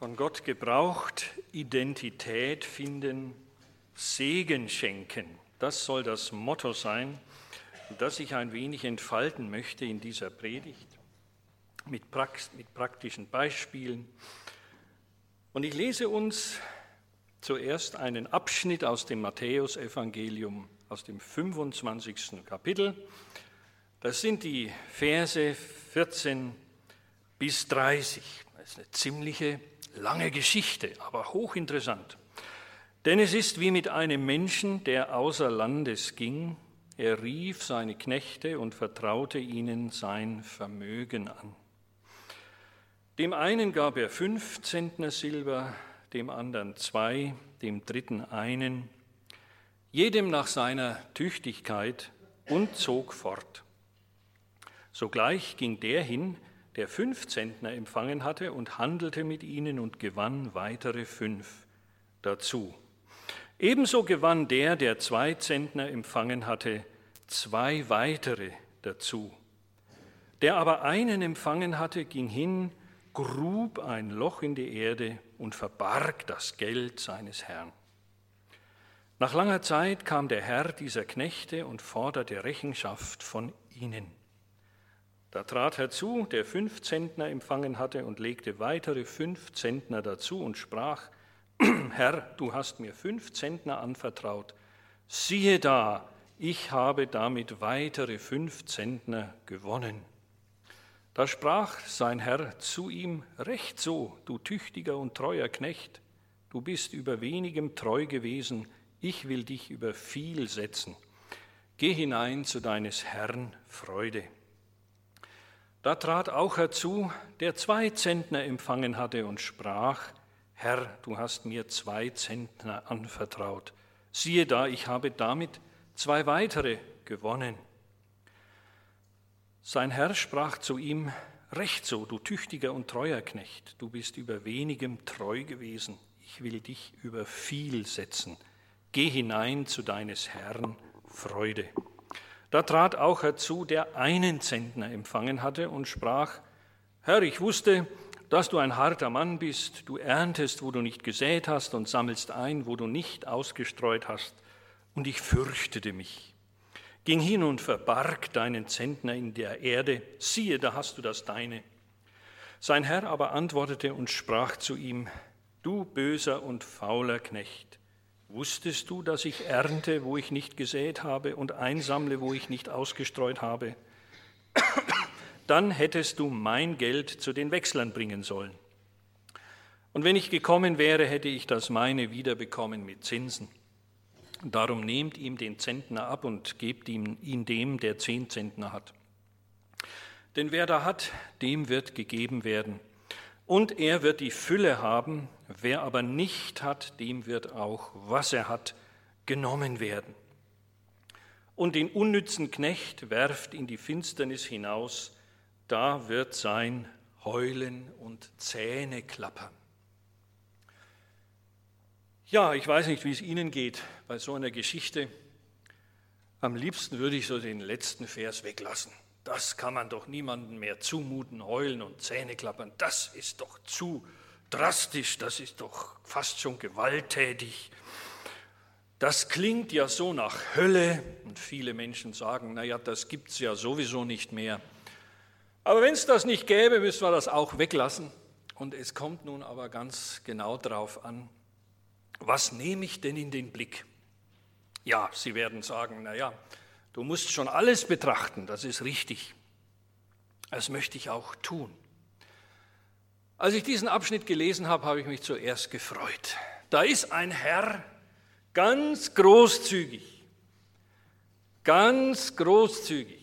von Gott gebraucht, Identität finden, Segen schenken. Das soll das Motto sein, das ich ein wenig entfalten möchte in dieser Predigt mit, Prax mit praktischen Beispielen. Und ich lese uns zuerst einen Abschnitt aus dem Matthäusevangelium, aus dem 25. Kapitel. Das sind die Verse 14 bis 30. Das ist eine ziemliche lange Geschichte, aber hochinteressant. Denn es ist wie mit einem Menschen, der außer Landes ging. Er rief seine Knechte und vertraute ihnen sein Vermögen an. Dem einen gab er fünf Zentner Silber, dem anderen zwei, dem dritten einen, jedem nach seiner Tüchtigkeit und zog fort. Sogleich ging der hin, der fünf Zentner empfangen hatte und handelte mit ihnen und gewann weitere fünf dazu. Ebenso gewann der, der zwei Zentner empfangen hatte, zwei weitere dazu. Der aber einen empfangen hatte, ging hin, grub ein Loch in die Erde und verbarg das Geld seines Herrn. Nach langer Zeit kam der Herr dieser Knechte und forderte Rechenschaft von ihnen. Da trat herzu, der fünf Zentner empfangen hatte und legte weitere fünf Zentner dazu und sprach, Herr, du hast mir fünf Zentner anvertraut. Siehe da, ich habe damit weitere fünf Zentner gewonnen. Da sprach sein Herr zu ihm, Recht so, du tüchtiger und treuer Knecht, du bist über wenigem treu gewesen, ich will dich über viel setzen. Geh hinein zu deines Herrn Freude. Da trat auch herzu, der zwei Zentner empfangen hatte und sprach, Herr, du hast mir zwei Zentner anvertraut. Siehe da, ich habe damit zwei weitere gewonnen. Sein Herr sprach zu ihm, Recht so, du tüchtiger und treuer Knecht, du bist über wenigem treu gewesen, ich will dich über viel setzen. Geh hinein zu deines Herrn Freude. Da trat auch herzu, der einen Zentner empfangen hatte und sprach, Herr, ich wusste, dass du ein harter Mann bist, du erntest, wo du nicht gesät hast und sammelst ein, wo du nicht ausgestreut hast, und ich fürchtete mich. Ging hin und verbarg deinen Zentner in der Erde, siehe, da hast du das deine. Sein Herr aber antwortete und sprach zu ihm, Du böser und fauler Knecht, Wusstest du, dass ich ernte, wo ich nicht gesät habe, und einsammle, wo ich nicht ausgestreut habe? Dann hättest du mein Geld zu den Wechslern bringen sollen. Und wenn ich gekommen wäre, hätte ich das meine wiederbekommen mit Zinsen. Darum nehmt ihm den Zentner ab und gebt ihm, ihn dem, der zehn Zentner hat. Denn wer da hat, dem wird gegeben werden und er wird die Fülle haben, wer aber nicht hat, dem wird auch, was er hat, genommen werden. Und den unnützen Knecht werft in die Finsternis hinaus, da wird sein Heulen und Zähne klappern. Ja, ich weiß nicht, wie es Ihnen geht bei so einer Geschichte. Am liebsten würde ich so den letzten Vers weglassen. Das kann man doch niemandem mehr zumuten, heulen und Zähne klappern. Das ist doch zu drastisch, das ist doch fast schon gewalttätig. Das klingt ja so nach Hölle und viele Menschen sagen, naja, das gibt es ja sowieso nicht mehr. Aber wenn es das nicht gäbe, müssen wir das auch weglassen. Und es kommt nun aber ganz genau darauf an, was nehme ich denn in den Blick? Ja, Sie werden sagen, naja, Du musst schon alles betrachten, das ist richtig. Das möchte ich auch tun. Als ich diesen Abschnitt gelesen habe, habe ich mich zuerst gefreut. Da ist ein Herr ganz großzügig, ganz großzügig.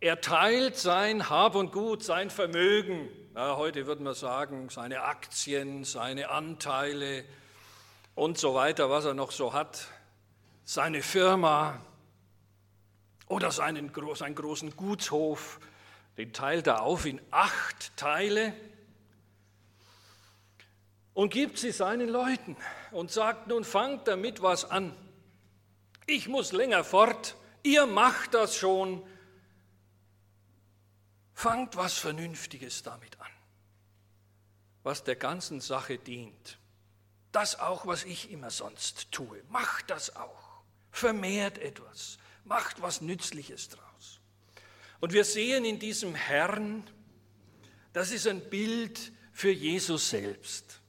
Er teilt sein Hab und Gut, sein Vermögen, ja, heute würden wir sagen, seine Aktien, seine Anteile und so weiter, was er noch so hat, seine Firma, oder seinen, seinen großen Gutshof, den teilt er auf in acht Teile und gibt sie seinen Leuten und sagt, nun fangt damit was an. Ich muss länger fort, ihr macht das schon. Fangt was Vernünftiges damit an. was der ganzen Sache dient. Das auch, was ich immer sonst tue. Macht das auch. Vermehrt etwas. Macht was Nützliches draus. Und wir sehen in diesem Herrn, das ist ein Bild für Jesus selbst.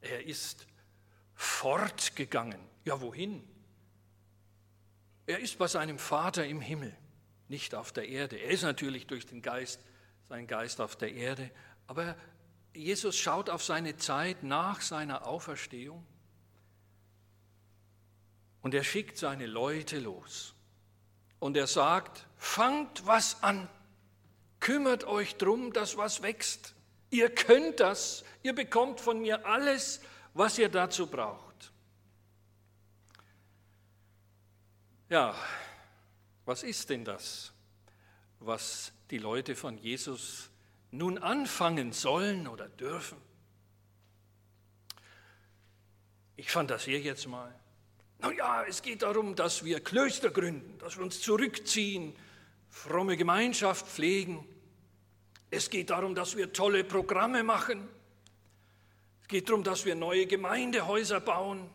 Er ist fortgegangen. Ja, wohin? Er ist bei seinem Vater im Himmel, nicht auf der Erde. Er ist natürlich durch den Geist, sein Geist auf der Erde, aber Jesus schaut auf seine Zeit nach seiner Auferstehung und er schickt seine Leute los. Und er sagt, fangt was an, kümmert euch drum, dass was wächst. Ihr könnt das, ihr bekommt von mir alles, was ihr dazu braucht. Ja, was ist denn das, was die Leute von Jesus nun anfangen sollen oder dürfen? Ich fantasiere jetzt mal. Na ja, es geht darum, dass wir Klöster gründen, dass wir uns zurückziehen, fromme Gemeinschaft pflegen. Es geht darum, dass wir tolle Programme machen. Es geht darum, dass wir neue Gemeindehäuser bauen.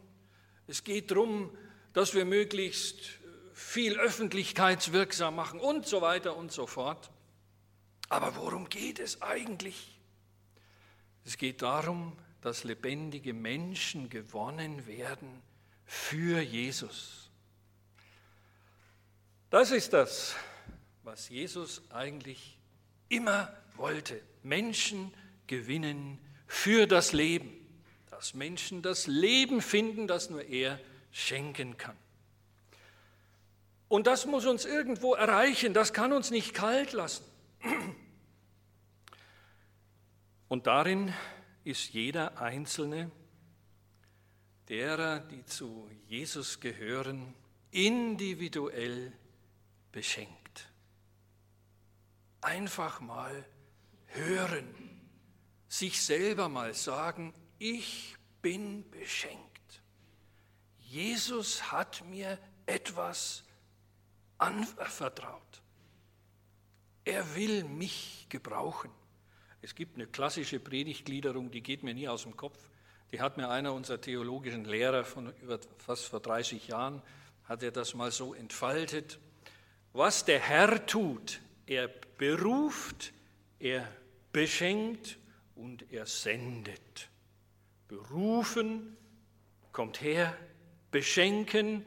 Es geht darum, dass wir möglichst viel öffentlichkeitswirksam machen und so weiter und so fort. Aber worum geht es eigentlich? Es geht darum, dass lebendige Menschen gewonnen werden für Jesus. Das ist das, was Jesus eigentlich immer wollte. Menschen gewinnen für das Leben. Dass Menschen das Leben finden, das nur er schenken kann. Und das muss uns irgendwo erreichen, das kann uns nicht kalt lassen. Und darin ist jeder Einzelne derer, die zu Jesus gehören, individuell beschenkt. Einfach mal hören, sich selber mal sagen, ich bin beschenkt. Jesus hat mir etwas anvertraut. Er will mich gebrauchen. Es gibt eine klassische Predigtgliederung, die geht mir nie aus dem Kopf. Die hat mir einer unserer theologischen Lehrer von über fast vor 30 Jahren, hat er das mal so entfaltet. Was der Herr tut, er beruft, er beschenkt und er sendet. Berufen, kommt her, beschenken,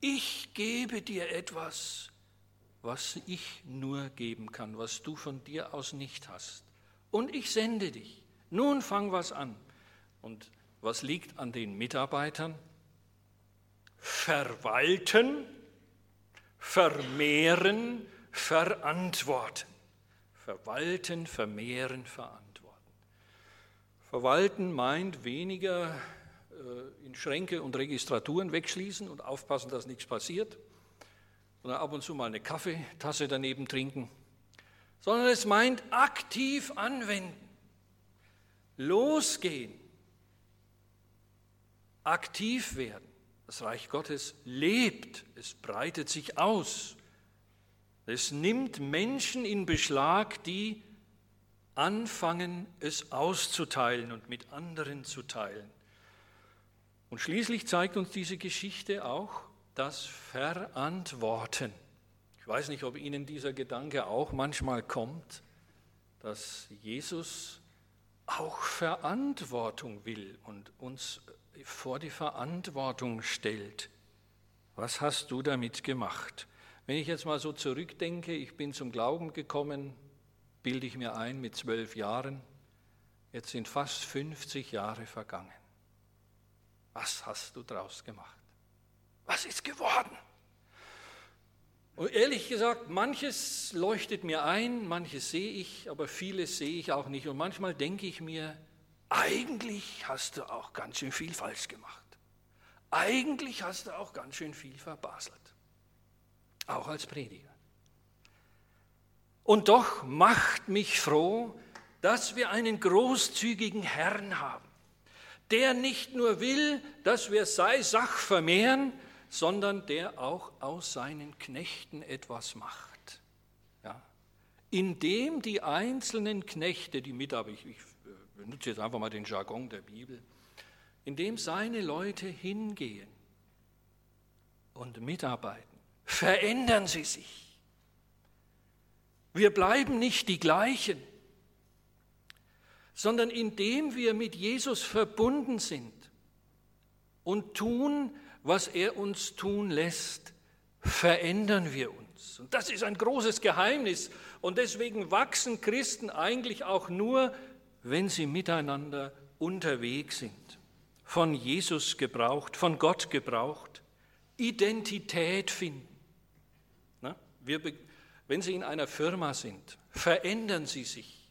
ich gebe dir etwas, was ich nur geben kann, was du von dir aus nicht hast. Und ich sende dich. Nun fang was an. Und was liegt an den Mitarbeitern? Verwalten, vermehren, verantworten. Verwalten, vermehren, verantworten. Verwalten meint weniger äh, in Schränke und Registraturen wegschließen und aufpassen, dass nichts passiert, sondern ab und zu mal eine Kaffeetasse daneben trinken, sondern es meint aktiv anwenden, losgehen, aktiv werden. Das Reich Gottes lebt, es breitet sich aus. Es nimmt Menschen in Beschlag, die anfangen, es auszuteilen und mit anderen zu teilen. Und schließlich zeigt uns diese Geschichte auch das Verantworten. Ich weiß nicht, ob Ihnen dieser Gedanke auch manchmal kommt, dass Jesus auch Verantwortung will und uns vor die Verantwortung stellt. Was hast du damit gemacht? Wenn ich jetzt mal so zurückdenke, ich bin zum Glauben gekommen, bilde ich mir ein, mit zwölf Jahren. Jetzt sind fast 50 Jahre vergangen. Was hast du draus gemacht? Was ist geworden? Und ehrlich gesagt, manches leuchtet mir ein, manches sehe ich, aber vieles sehe ich auch nicht. Und manchmal denke ich mir, eigentlich hast du auch ganz schön viel falsch gemacht. Eigentlich hast du auch ganz schön viel verbaselt. Auch als Prediger. Und doch macht mich froh, dass wir einen großzügigen Herrn haben, der nicht nur will, dass wir sei Sach vermehren, sondern der auch aus seinen Knechten etwas macht. Ja. Indem die einzelnen Knechte, die Mitarbeiter, ich benutze jetzt einfach mal den Jargon der Bibel, indem seine Leute hingehen und mitarbeiten, verändern sie sich. Wir bleiben nicht die gleichen, sondern indem wir mit Jesus verbunden sind und tun, was er uns tun lässt, verändern wir uns. Und das ist ein großes Geheimnis. Und deswegen wachsen Christen eigentlich auch nur, wenn sie miteinander unterwegs sind. Von Jesus gebraucht, von Gott gebraucht, Identität finden. Na, wir, wenn Sie in einer Firma sind, verändern Sie sich.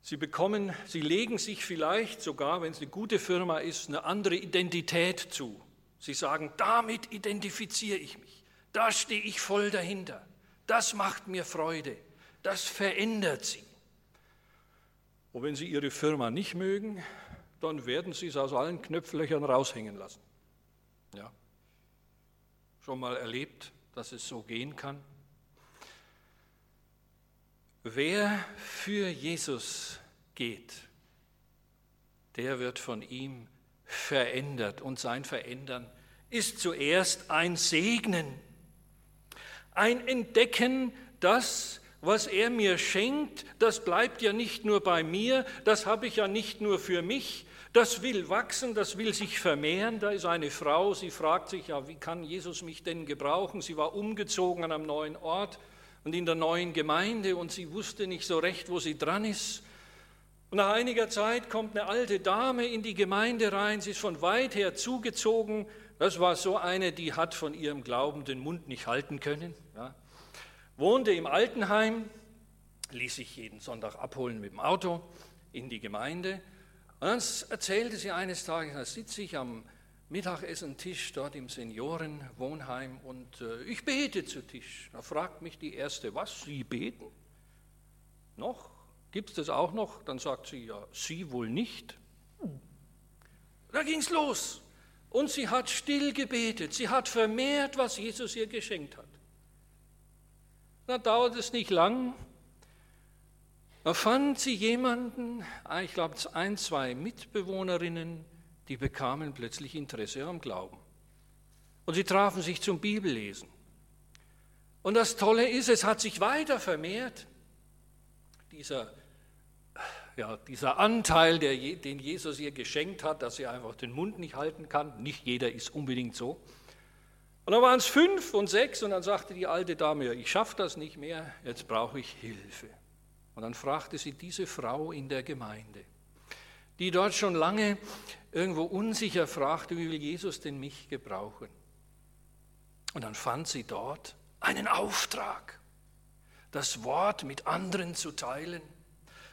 Sie bekommen, Sie legen sich vielleicht sogar, wenn es eine gute Firma ist, eine andere Identität zu. Sie sagen, damit identifiziere ich mich, da stehe ich voll dahinter, das macht mir Freude, das verändert Sie. Und wenn Sie Ihre Firma nicht mögen, dann werden Sie es aus allen Knöpflöchern raushängen lassen. Ja. Schon mal erlebt, dass es so gehen kann? Wer für Jesus geht, der wird von ihm verändert. Und sein Verändern ist zuerst ein Segnen, ein Entdecken, das, was er mir schenkt, das bleibt ja nicht nur bei mir, das habe ich ja nicht nur für mich, das will wachsen, das will sich vermehren. Da ist eine Frau, sie fragt sich, ja, wie kann Jesus mich denn gebrauchen? Sie war umgezogen an einem neuen Ort und in der neuen Gemeinde und sie wusste nicht so recht, wo sie dran ist. Und nach einiger Zeit kommt eine alte Dame in die Gemeinde rein, sie ist von weit her zugezogen. Das war so eine, die hat von ihrem Glauben den Mund nicht halten können. Ja. Wohnte im Altenheim, ließ sich jeden Sonntag abholen mit dem Auto in die Gemeinde. Und dann erzählte sie eines Tages, da sitze ich am Mittagessentisch dort im Seniorenwohnheim und äh, ich bete zu Tisch. Da fragt mich die Erste, was, Sie beten? Noch? Gibt es das auch noch? Dann sagt sie, ja, sie wohl nicht. Da ging es los. Und sie hat still gebetet. Sie hat vermehrt, was Jesus ihr geschenkt hat. Da dauert es nicht lang. Da fand sie jemanden, ah, ich glaube ein, zwei Mitbewohnerinnen, die bekamen plötzlich Interesse am Glauben. Und sie trafen sich zum Bibellesen. Und das Tolle ist, es hat sich weiter vermehrt. Dieser ja, dieser Anteil, der, den Jesus ihr geschenkt hat, dass sie einfach den Mund nicht halten kann. Nicht jeder ist unbedingt so. Und dann waren es fünf und sechs und dann sagte die alte Dame, ich schaffe das nicht mehr, jetzt brauche ich Hilfe. Und dann fragte sie diese Frau in der Gemeinde, die dort schon lange irgendwo unsicher fragte, wie will Jesus denn mich gebrauchen? Und dann fand sie dort einen Auftrag, das Wort mit anderen zu teilen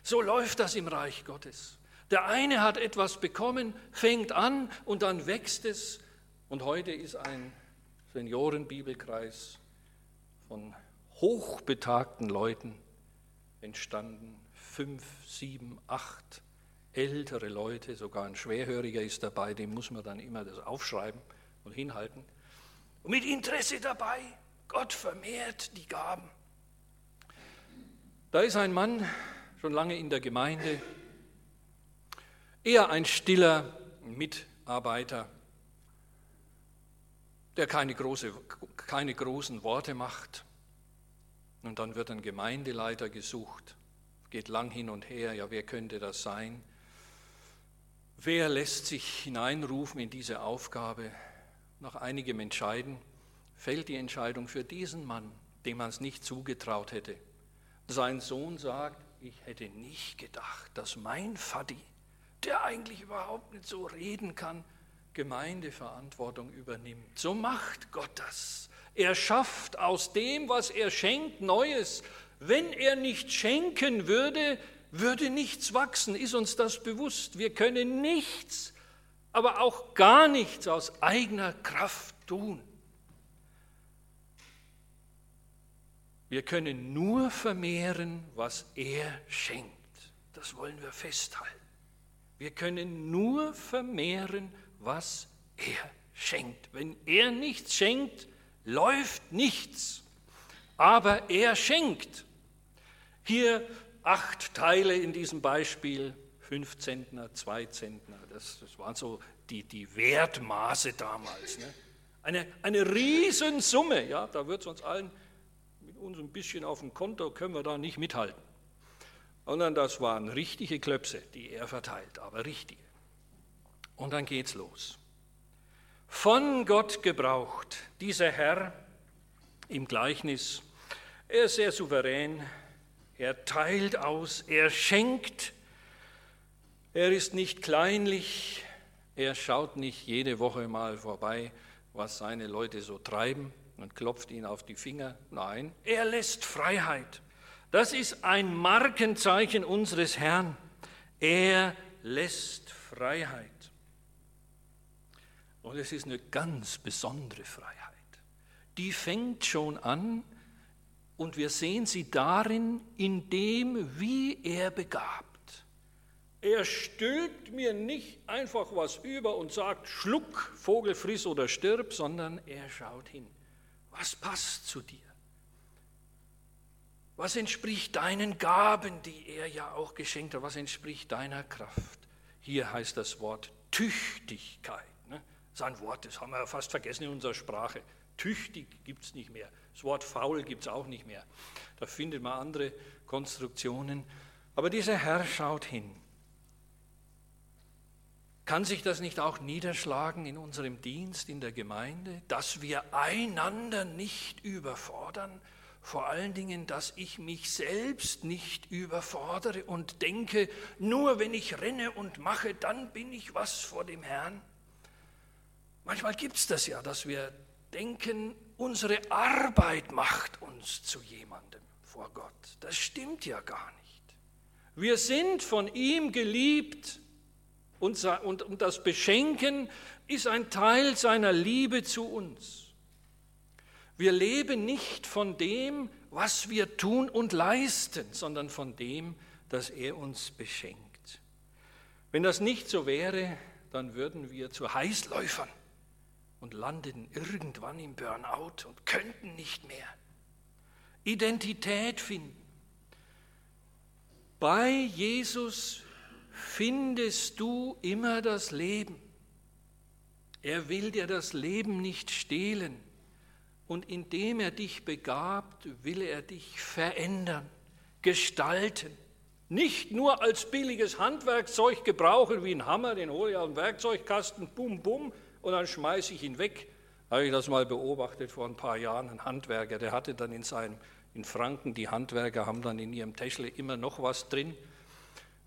so läuft das im Reich Gottes. Der eine hat etwas bekommen, fängt an und dann wächst es. Und heute ist ein Seniorenbibelkreis von hochbetagten Leuten entstanden. Fünf, sieben, acht ältere Leute, sogar ein Schwerhöriger ist dabei, dem muss man dann immer das aufschreiben und hinhalten. Und mit Interesse dabei, Gott vermehrt die Gaben. Da ist ein Mann, schon lange in der Gemeinde, eher ein stiller Mitarbeiter, der keine, große, keine großen Worte macht. Und dann wird ein Gemeindeleiter gesucht, geht lang hin und her, ja, wer könnte das sein? Wer lässt sich hineinrufen in diese Aufgabe? Nach einigem Entscheiden fällt die Entscheidung für diesen Mann, dem man es nicht zugetraut hätte. Sein Sohn sagt, ich hätte nicht gedacht, dass mein Vati, der eigentlich überhaupt nicht so reden kann, Gemeindeverantwortung übernimmt. So macht Gott das. Er schafft aus dem, was er schenkt, Neues. Wenn er nicht schenken würde, würde nichts wachsen. Ist uns das bewusst? Wir können nichts, aber auch gar nichts aus eigener Kraft tun. Wir können nur vermehren, was er schenkt. Das wollen wir festhalten. Wir können nur vermehren, was er schenkt. Wenn er nichts schenkt, läuft nichts. Aber er schenkt. Hier acht Teile in diesem Beispiel, fünf Zentner, zwei Zentner, das, das waren so die, die Wertmaße damals. Ne? Eine, eine Riesensumme, ja, da wird es uns allen, mit uns ein bisschen auf dem Konto können wir da nicht mithalten. Sondern das waren richtige Klöpse, die er verteilt, aber richtige. Und dann geht's los. Von Gott gebraucht, dieser Herr im Gleichnis, er ist sehr souverän, er teilt aus, er schenkt, er ist nicht kleinlich, er schaut nicht jede Woche mal vorbei, was seine Leute so treiben und klopft ihnen auf die Finger. Nein, er lässt Freiheit. Das ist ein Markenzeichen unseres Herrn. Er lässt Freiheit. Und es ist eine ganz besondere Freiheit. Die fängt schon an und wir sehen sie darin, in dem, wie er begabt. Er stülpt mir nicht einfach was über und sagt, schluck, Vogel, friss oder stirb, sondern er schaut hin. Was passt zu dir? Was entspricht deinen Gaben, die er ja auch geschenkt hat? Was entspricht deiner Kraft? Hier heißt das Wort Tüchtigkeit. Ist ein Wort, das haben wir fast vergessen in unserer Sprache. Tüchtig gibt es nicht mehr. Das Wort faul gibt es auch nicht mehr. Da findet man andere Konstruktionen. Aber dieser Herr schaut hin. Kann sich das nicht auch niederschlagen in unserem Dienst in der Gemeinde, dass wir einander nicht überfordern? Vor allen Dingen, dass ich mich selbst nicht überfordere und denke, nur wenn ich renne und mache, dann bin ich was vor dem Herrn. Manchmal gibt es das ja, dass wir denken, unsere Arbeit macht uns zu jemandem vor Gott. Das stimmt ja gar nicht. Wir sind von ihm geliebt und, das Beschenken ist ein Teil seiner Liebe zu uns. Wir leben nicht von dem, was wir tun und leisten, sondern von dem, dass er uns beschenkt. Wenn das nicht so wäre, dann würden wir zu Heißläufern und landen irgendwann im Burnout und könnten nicht mehr. Identität finden. Bei Jesus findest du immer das Leben. Er will dir das Leben nicht stehlen. Und indem er dich begabt, will er dich verändern, gestalten. Nicht nur als billiges Handwerkzeug gebrauchen, wie ein Hammer, den hole ich aus dem Werkzeugkasten, bum, bum, und dann schmeiße ich ihn weg. Habe ich das mal beobachtet vor ein paar Jahren, ein Handwerker, der hatte dann in seinem, in Franken, die Handwerker haben dann in ihrem Täschle immer noch was drin.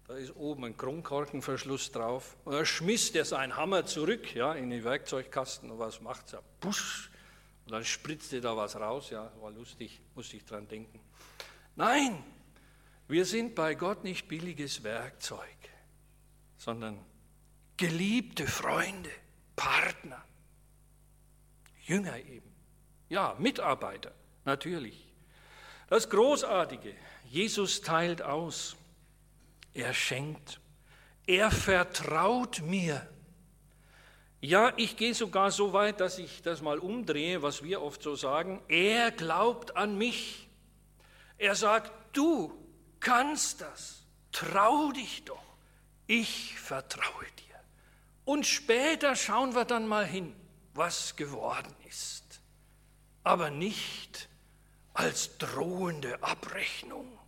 Da ist oben ein Kronkorkenverschluss drauf. Und da schmiss der seinen Hammer zurück ja, in den Werkzeugkasten. Und was macht er? Pusch! Und dann spritzte da was raus. Ja, war lustig, musste ich dran denken. Nein, wir sind bei Gott nicht billiges Werkzeug, sondern geliebte Freunde. Partner, Jünger eben, ja, Mitarbeiter, natürlich. Das Großartige, Jesus teilt aus, er schenkt, er vertraut mir. Ja, ich gehe sogar so weit, dass ich das mal umdrehe, was wir oft so sagen. Er glaubt an mich. Er sagt, du kannst das. Trau dich doch. Ich vertraue dir. Und später schauen wir dann mal hin, was geworden ist. Aber nicht als drohende Abrechnung,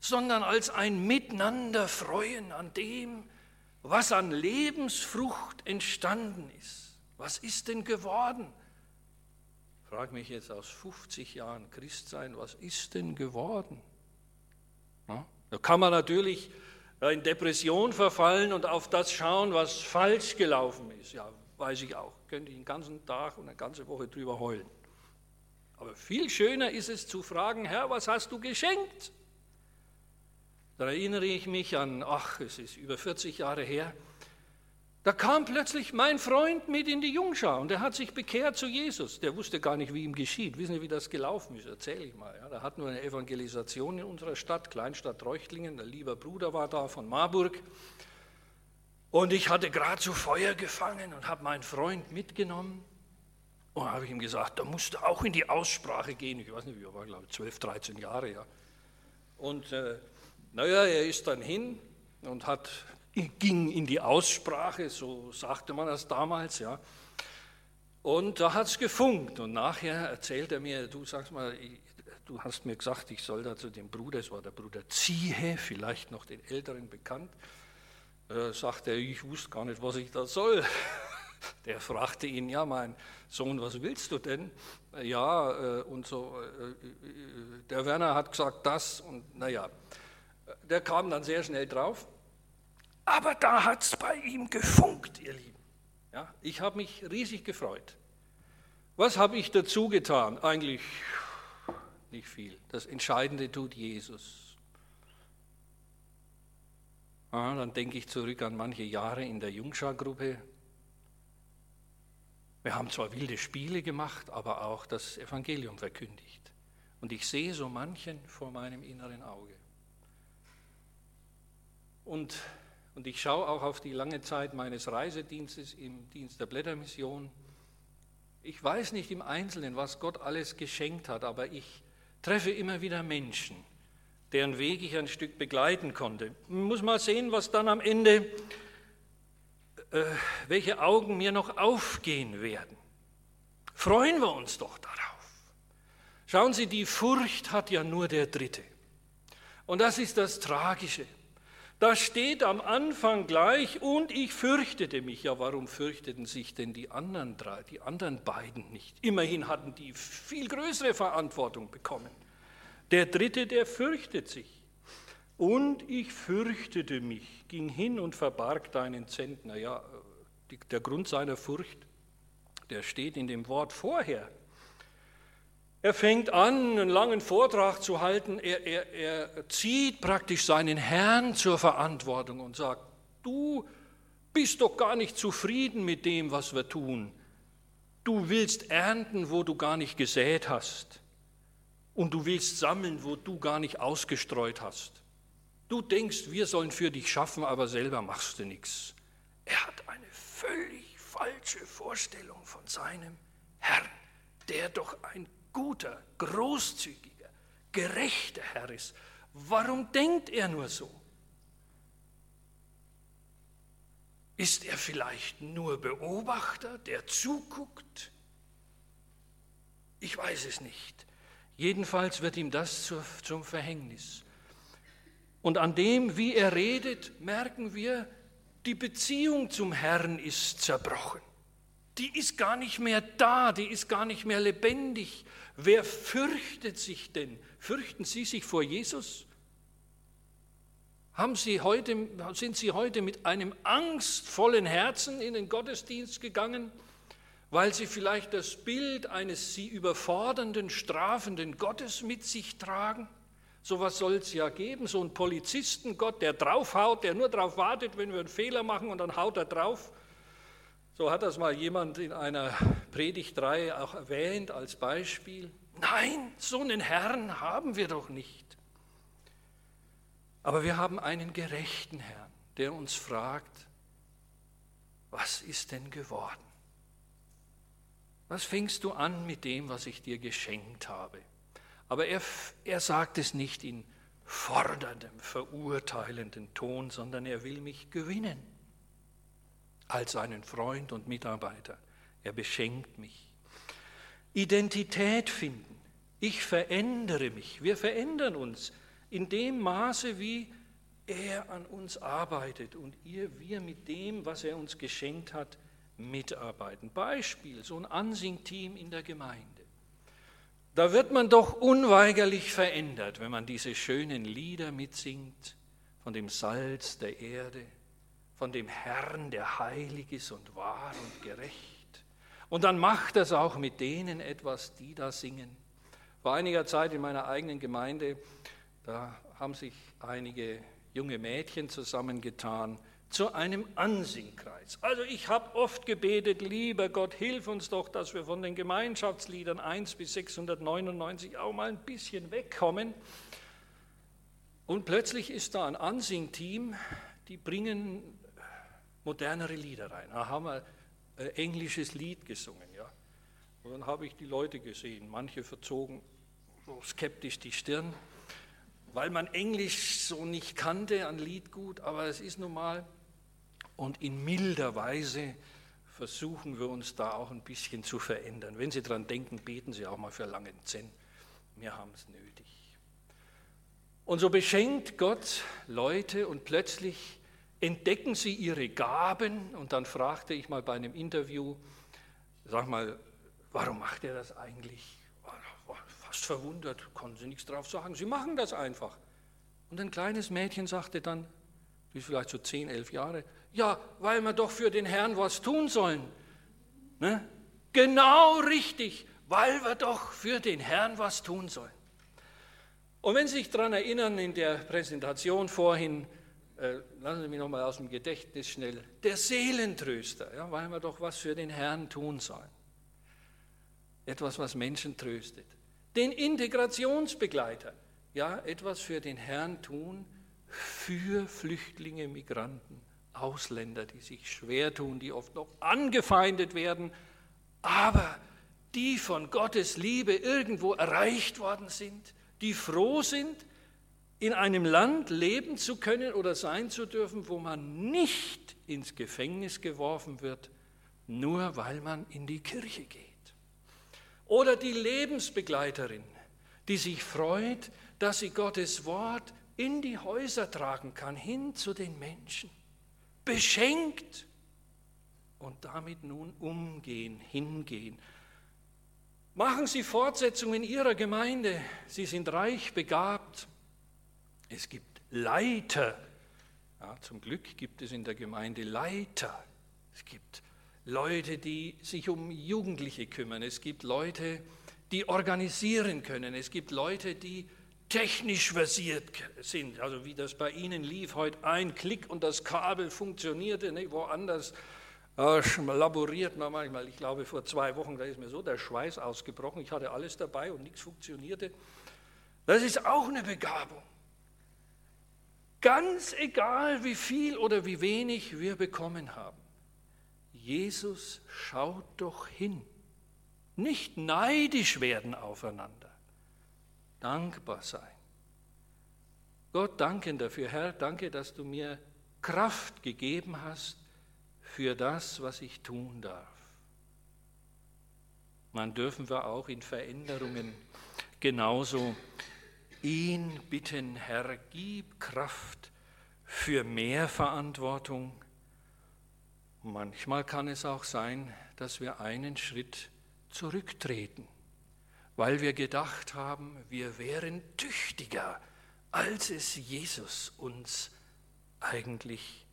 sondern als ein Miteinanderfreuen an dem, was an Lebensfrucht entstanden ist. Was ist denn geworden? Frag mich jetzt aus 50 Jahren Christsein, was ist denn geworden? da kann man natürlich in Depression verfallen und auf das schauen, was falsch gelaufen ist. Ja, weiß ich auch. Könnte ich den ganzen Tag und eine ganze Woche drüber heulen. Aber viel schöner ist es zu fragen, Herr, was hast du geschenkt? Da erinnere ich mich an, ach, es ist über 40 Jahre her, da kam plötzlich mein Freund mit in die Jungschar und er hat sich bekehrt zu Jesus. Der wusste gar nicht, wie ihm geschieht. Wissen Sie, wie das gelaufen ist? Erzähle ich mal. Ja, da hatten wir eine Evangelisation in unserer Stadt, Kleinstadt Reuchtlingen. Der lieber Bruder war da von Marburg. Und ich hatte gerade zu Feuer gefangen und habe meinen Freund mitgenommen. Und habe ich ihm gesagt, da musst du auch in die Aussprache gehen. Ich weiß nicht, wie er war, glaube ich, 12, 13 Jahre. Ja. Und äh, Naja, er ist dann hin und hat, ging in die Aussprache, so sagte man das damals, ja. Und da hat es gefunkt. Und nachher erzählt er mir, du sagst mal, du hast mir gesagt, ich soll da zu dem Bruder, es war der Bruder Ziehe, vielleicht noch den Älteren bekannt, äh, sagt er, ich wusste gar nicht, was ich da soll. Der fragte ihn, ja, mein Sohn, was willst du denn? Ja, äh, und so, äh, der Werner hat gesagt das und naja, der kam dann sehr schnell drauf. Aber da hat es bei ihm gefunkt, ihr Lieben. Ja, ich habe mich riesig gefreut. Was habe ich dazu getan? Eigentlich nicht viel. Das Entscheidende tut Jesus. Ja, dann denke ich zurück an manche Jahre in der Jungschar-Gruppe. Wir haben zwar wilde Spiele gemacht, aber auch das Evangelium verkündigt. Und ich sehe so manchen vor meinem inneren Auge. Und, und ich schaue auch auf die lange Zeit meines Reisedienstes im Dienst der Blättermission. Ich weiß nicht im Einzelnen, was Gott alles geschenkt hat, aber ich treffe immer wieder Menschen, deren Weg ich ein Stück begleiten konnte. Ich muss mal sehen, was dann am Ende, äh, welche Augen mir noch aufgehen werden. Freuen wir uns doch darauf. Schauen Sie, die Furcht hat ja nur der Dritte. Und das ist das Tragische. Da steht am Anfang gleich, und ich fürchtete mich. Ja, warum fürchteten sich denn die anderen drei, die anderen beiden nicht? Immerhin hatten die viel größere Verantwortung bekommen. Der dritte, der fürchtet sich. Und ich fürchtete mich, ging hin und verbarg deinen Zentner. Ja, der Grund seiner Furcht, der steht in dem Wort vorher. Er fängt an, einen langen Vortrag zu halten. Er, er, er zieht praktisch seinen Herrn zur Verantwortung und sagt, du bist doch gar nicht zufrieden mit dem, was wir tun. Du willst ernten, wo du gar nicht gesät hast. Und du willst sammeln, wo du gar nicht ausgestreut hast. Du denkst, wir sollen für dich schaffen, aber selber machst du nichts. Er hat eine völlig falsche Vorstellung von seinem Herrn, der doch ein guter, großzügiger, gerechter Herr ist. Warum denkt er nur so? Ist er vielleicht nur Beobachter, der zuguckt? Ich weiß es nicht. Jedenfalls wird ihm das zum Verhängnis. Und an dem, wie er redet, merken wir, die Beziehung zum Herrn ist zerbrochen die ist gar nicht mehr da, die ist gar nicht mehr lebendig. Wer fürchtet sich denn? Fürchten Sie sich vor Jesus? Haben Sie heute, sind Sie heute mit einem angstvollen Herzen in den Gottesdienst gegangen, weil Sie vielleicht das Bild eines Sie überfordernden, strafenden Gottes mit sich tragen? So was soll es ja geben, so einen Polizistengott, der draufhaut, der nur darauf wartet, wenn wir einen Fehler machen und dann haut er drauf. So hat das mal jemand in einer Predigtreihe auch erwähnt als Beispiel. Nein, so einen Herrn haben wir doch nicht. Aber wir haben einen gerechten Herrn, der uns fragt, was ist denn geworden? Was fängst du an mit dem, was ich dir geschenkt habe? Aber er, er sagt es nicht in forderndem, verurteilenden Ton, sondern er will mich gewinnen als einen Freund und Mitarbeiter. Er beschenkt mich. Identität finden. Ich verändere mich. Wir verändern uns in dem Maße, wie er an uns arbeitet und ihr, wir mit dem, was er uns geschenkt hat, mitarbeiten. Beispiel, so ein Ansing-Team in der Gemeinde. Da wird man doch unweigerlich verändert, wenn man diese schönen Lieder mitsingt von dem Salz der Erde, von dem Herrn, der heilig ist und wahr und gerecht. Und dann macht das auch mit denen etwas, die da singen. Vor einiger Zeit in meiner eigenen Gemeinde, da haben sich einige junge Mädchen zusammengetan zu einem Ansingkreis. Also ich habe oft gebetet, lieber Gott, hilf uns doch, dass wir von den Gemeinschaftsliedern 1 bis 699 auch mal ein bisschen wegkommen. Und plötzlich ist da ein Ansingteam, die bringen modernere Lieder rein. Da haben wir ein englisches Lied gesungen. Ja. Und dann habe ich die Leute gesehen, manche verzogen so skeptisch die Stirn. weil man Englisch so nicht kannte an Liedgut, aber es ist nun mal. Und in milder Weise versuchen wir uns da auch ein bisschen zu verändern. Wenn Sie daran denken, beten Sie auch mal für langen Zen. Wir haben es nötig. Und so beschenkt Gott Leute und plötzlich entdecken sie ihre Gaben. Und dann fragte ich mal bei einem Interview, sag mal, warum macht er das eigentlich? Fast verwundert, konnten sie nichts drauf sagen. Sie machen das einfach. Und ein kleines Mädchen sagte dann, die ist vielleicht so zehn, elf Jahre, ja, weil wir doch für den Herrn was tun sollen. Ne? Genau richtig, weil wir doch für den Herrn was tun sollen. Und wenn Sie sich daran erinnern, in der Präsentation vorhin, lassen Sie mich nochmal aus dem Gedächtnis schnell, der Seelentröster, ja, weil wir doch was für den Herrn tun sollen. Etwas, was Menschen tröstet. Den Integrationsbegleiter, ja, etwas für den Herrn tun, für Flüchtlinge, Migranten, Ausländer, die sich schwer tun, die oft noch angefeindet werden, aber die von Gottes Liebe irgendwo erreicht worden sind, die froh sind, in einem Land leben zu können oder sein zu dürfen, wo man nicht ins Gefängnis geworfen wird, nur weil man in die Kirche geht. Oder die Lebensbegleiterin, die sich freut, dass sie Gottes Wort in die Häuser tragen kann, hin zu den Menschen. Beschenkt und damit nun umgehen, hingehen. Machen Sie Fortsetzung in Ihrer Gemeinde. Sie sind reich begabt. Es gibt Leiter. Ja, zum Glück gibt es in der Gemeinde Leiter. Es gibt Leute, die sich um Jugendliche kümmern. Es gibt Leute, die organisieren können. Es gibt Leute, die technisch versiert sind. Also wie das bei Ihnen lief, heute ein Klick und das Kabel funktionierte, ne, woanders äh, laboriert man manchmal. Ich glaube, vor zwei Wochen, da ist mir so der Schweiß ausgebrochen. Ich hatte alles dabei und nichts funktionierte. Das ist auch eine Begabung. Ganz egal, wie viel oder wie wenig wir bekommen haben. Jesus schaut doch hin. Nicht neidisch werden aufeinander. Dankbar sein. Gott danken dafür, Herr, danke, dass du mir Kraft gegeben hast, für das, was ich tun darf. Man dürfen wir auch in Veränderungen genauso ihn bitten, Herr, gib Kraft für mehr Verantwortung. Manchmal kann es auch sein, dass wir einen Schritt zurücktreten, weil wir gedacht haben, wir wären tüchtiger, als es Jesus uns eigentlich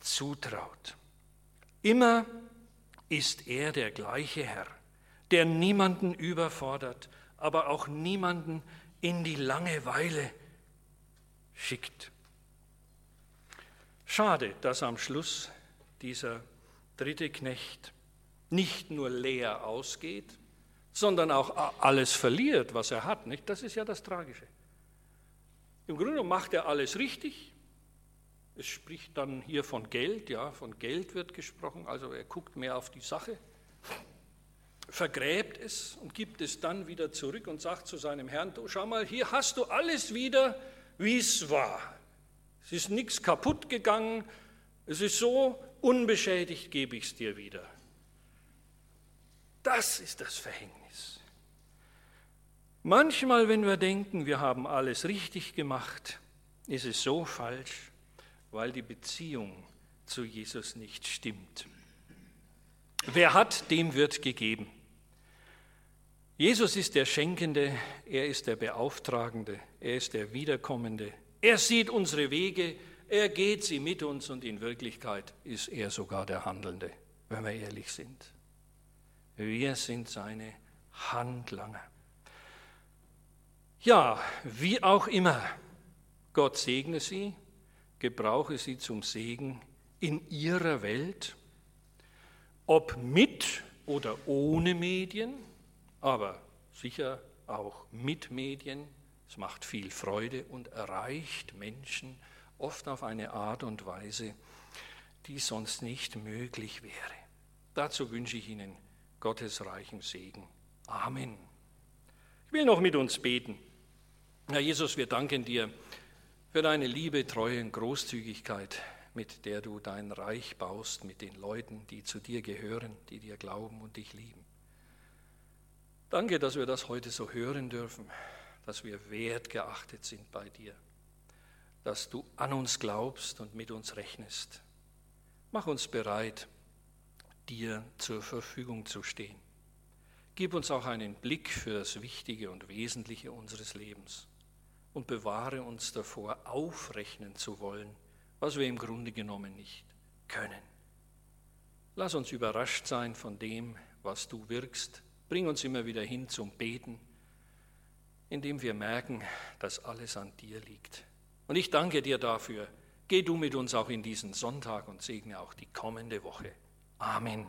zutraut. Immer ist er der gleiche Herr, der niemanden überfordert, aber auch niemanden in die Langeweile schickt. Schade, dass am Schluss dieser dritte Knecht nicht nur leer ausgeht, sondern auch alles verliert, was er hat. Nicht? Das ist ja das Tragische. Im Grunde macht er alles richtig, es spricht dann hier von Geld, ja, von Geld wird gesprochen, also er guckt mehr auf die Sache, vergräbt es und gibt es dann wieder zurück und sagt zu seinem Herrn, du, schau mal, hier hast du alles wieder, wie es war. Es ist nichts kaputt gegangen, es ist so unbeschädigt, gebe ich es dir wieder. Das ist das Verhängnis. Manchmal, wenn wir denken, wir haben alles richtig gemacht, ist es so falsch, weil die Beziehung zu Jesus nicht stimmt. Wer hat, dem wird gegeben. Jesus ist der Schenkende, er ist der Beauftragende, er ist der Wiederkommende. Er sieht unsere Wege, er geht sie mit uns und in Wirklichkeit ist er sogar der Handelnde, wenn wir ehrlich sind. Wir sind seine Handlanger. Ja, wie auch immer, Gott segne sie gebrauche sie zum Segen in ihrer Welt, ob mit oder ohne Medien, aber sicher auch mit Medien. Es macht viel Freude und erreicht Menschen oft auf eine Art und Weise, die sonst nicht möglich wäre. Dazu wünsche ich Ihnen Gottes reichen Segen. Amen. Ich will noch mit uns beten. Herr Jesus, wir danken dir für deine Liebe, Treue und Großzügigkeit, mit der du dein Reich baust, mit den Leuten, die zu dir gehören, die dir glauben und dich lieben. Danke, dass wir das heute so hören dürfen, dass wir wertgeachtet sind bei dir, dass du an uns glaubst und mit uns rechnest. Mach uns bereit, dir zur Verfügung zu stehen. Gib uns auch einen Blick für das Wichtige und Wesentliche unseres Lebens und bewahre uns davor, aufrechnen zu wollen, was wir im Grunde genommen nicht können. Lass uns überrascht sein von dem, was du wirkst. Bring uns immer wieder hin zum Beten, indem wir merken, dass alles an dir liegt. Und ich danke dir dafür. Geh du mit uns auch in diesen Sonntag und segne auch die kommende Woche. Amen.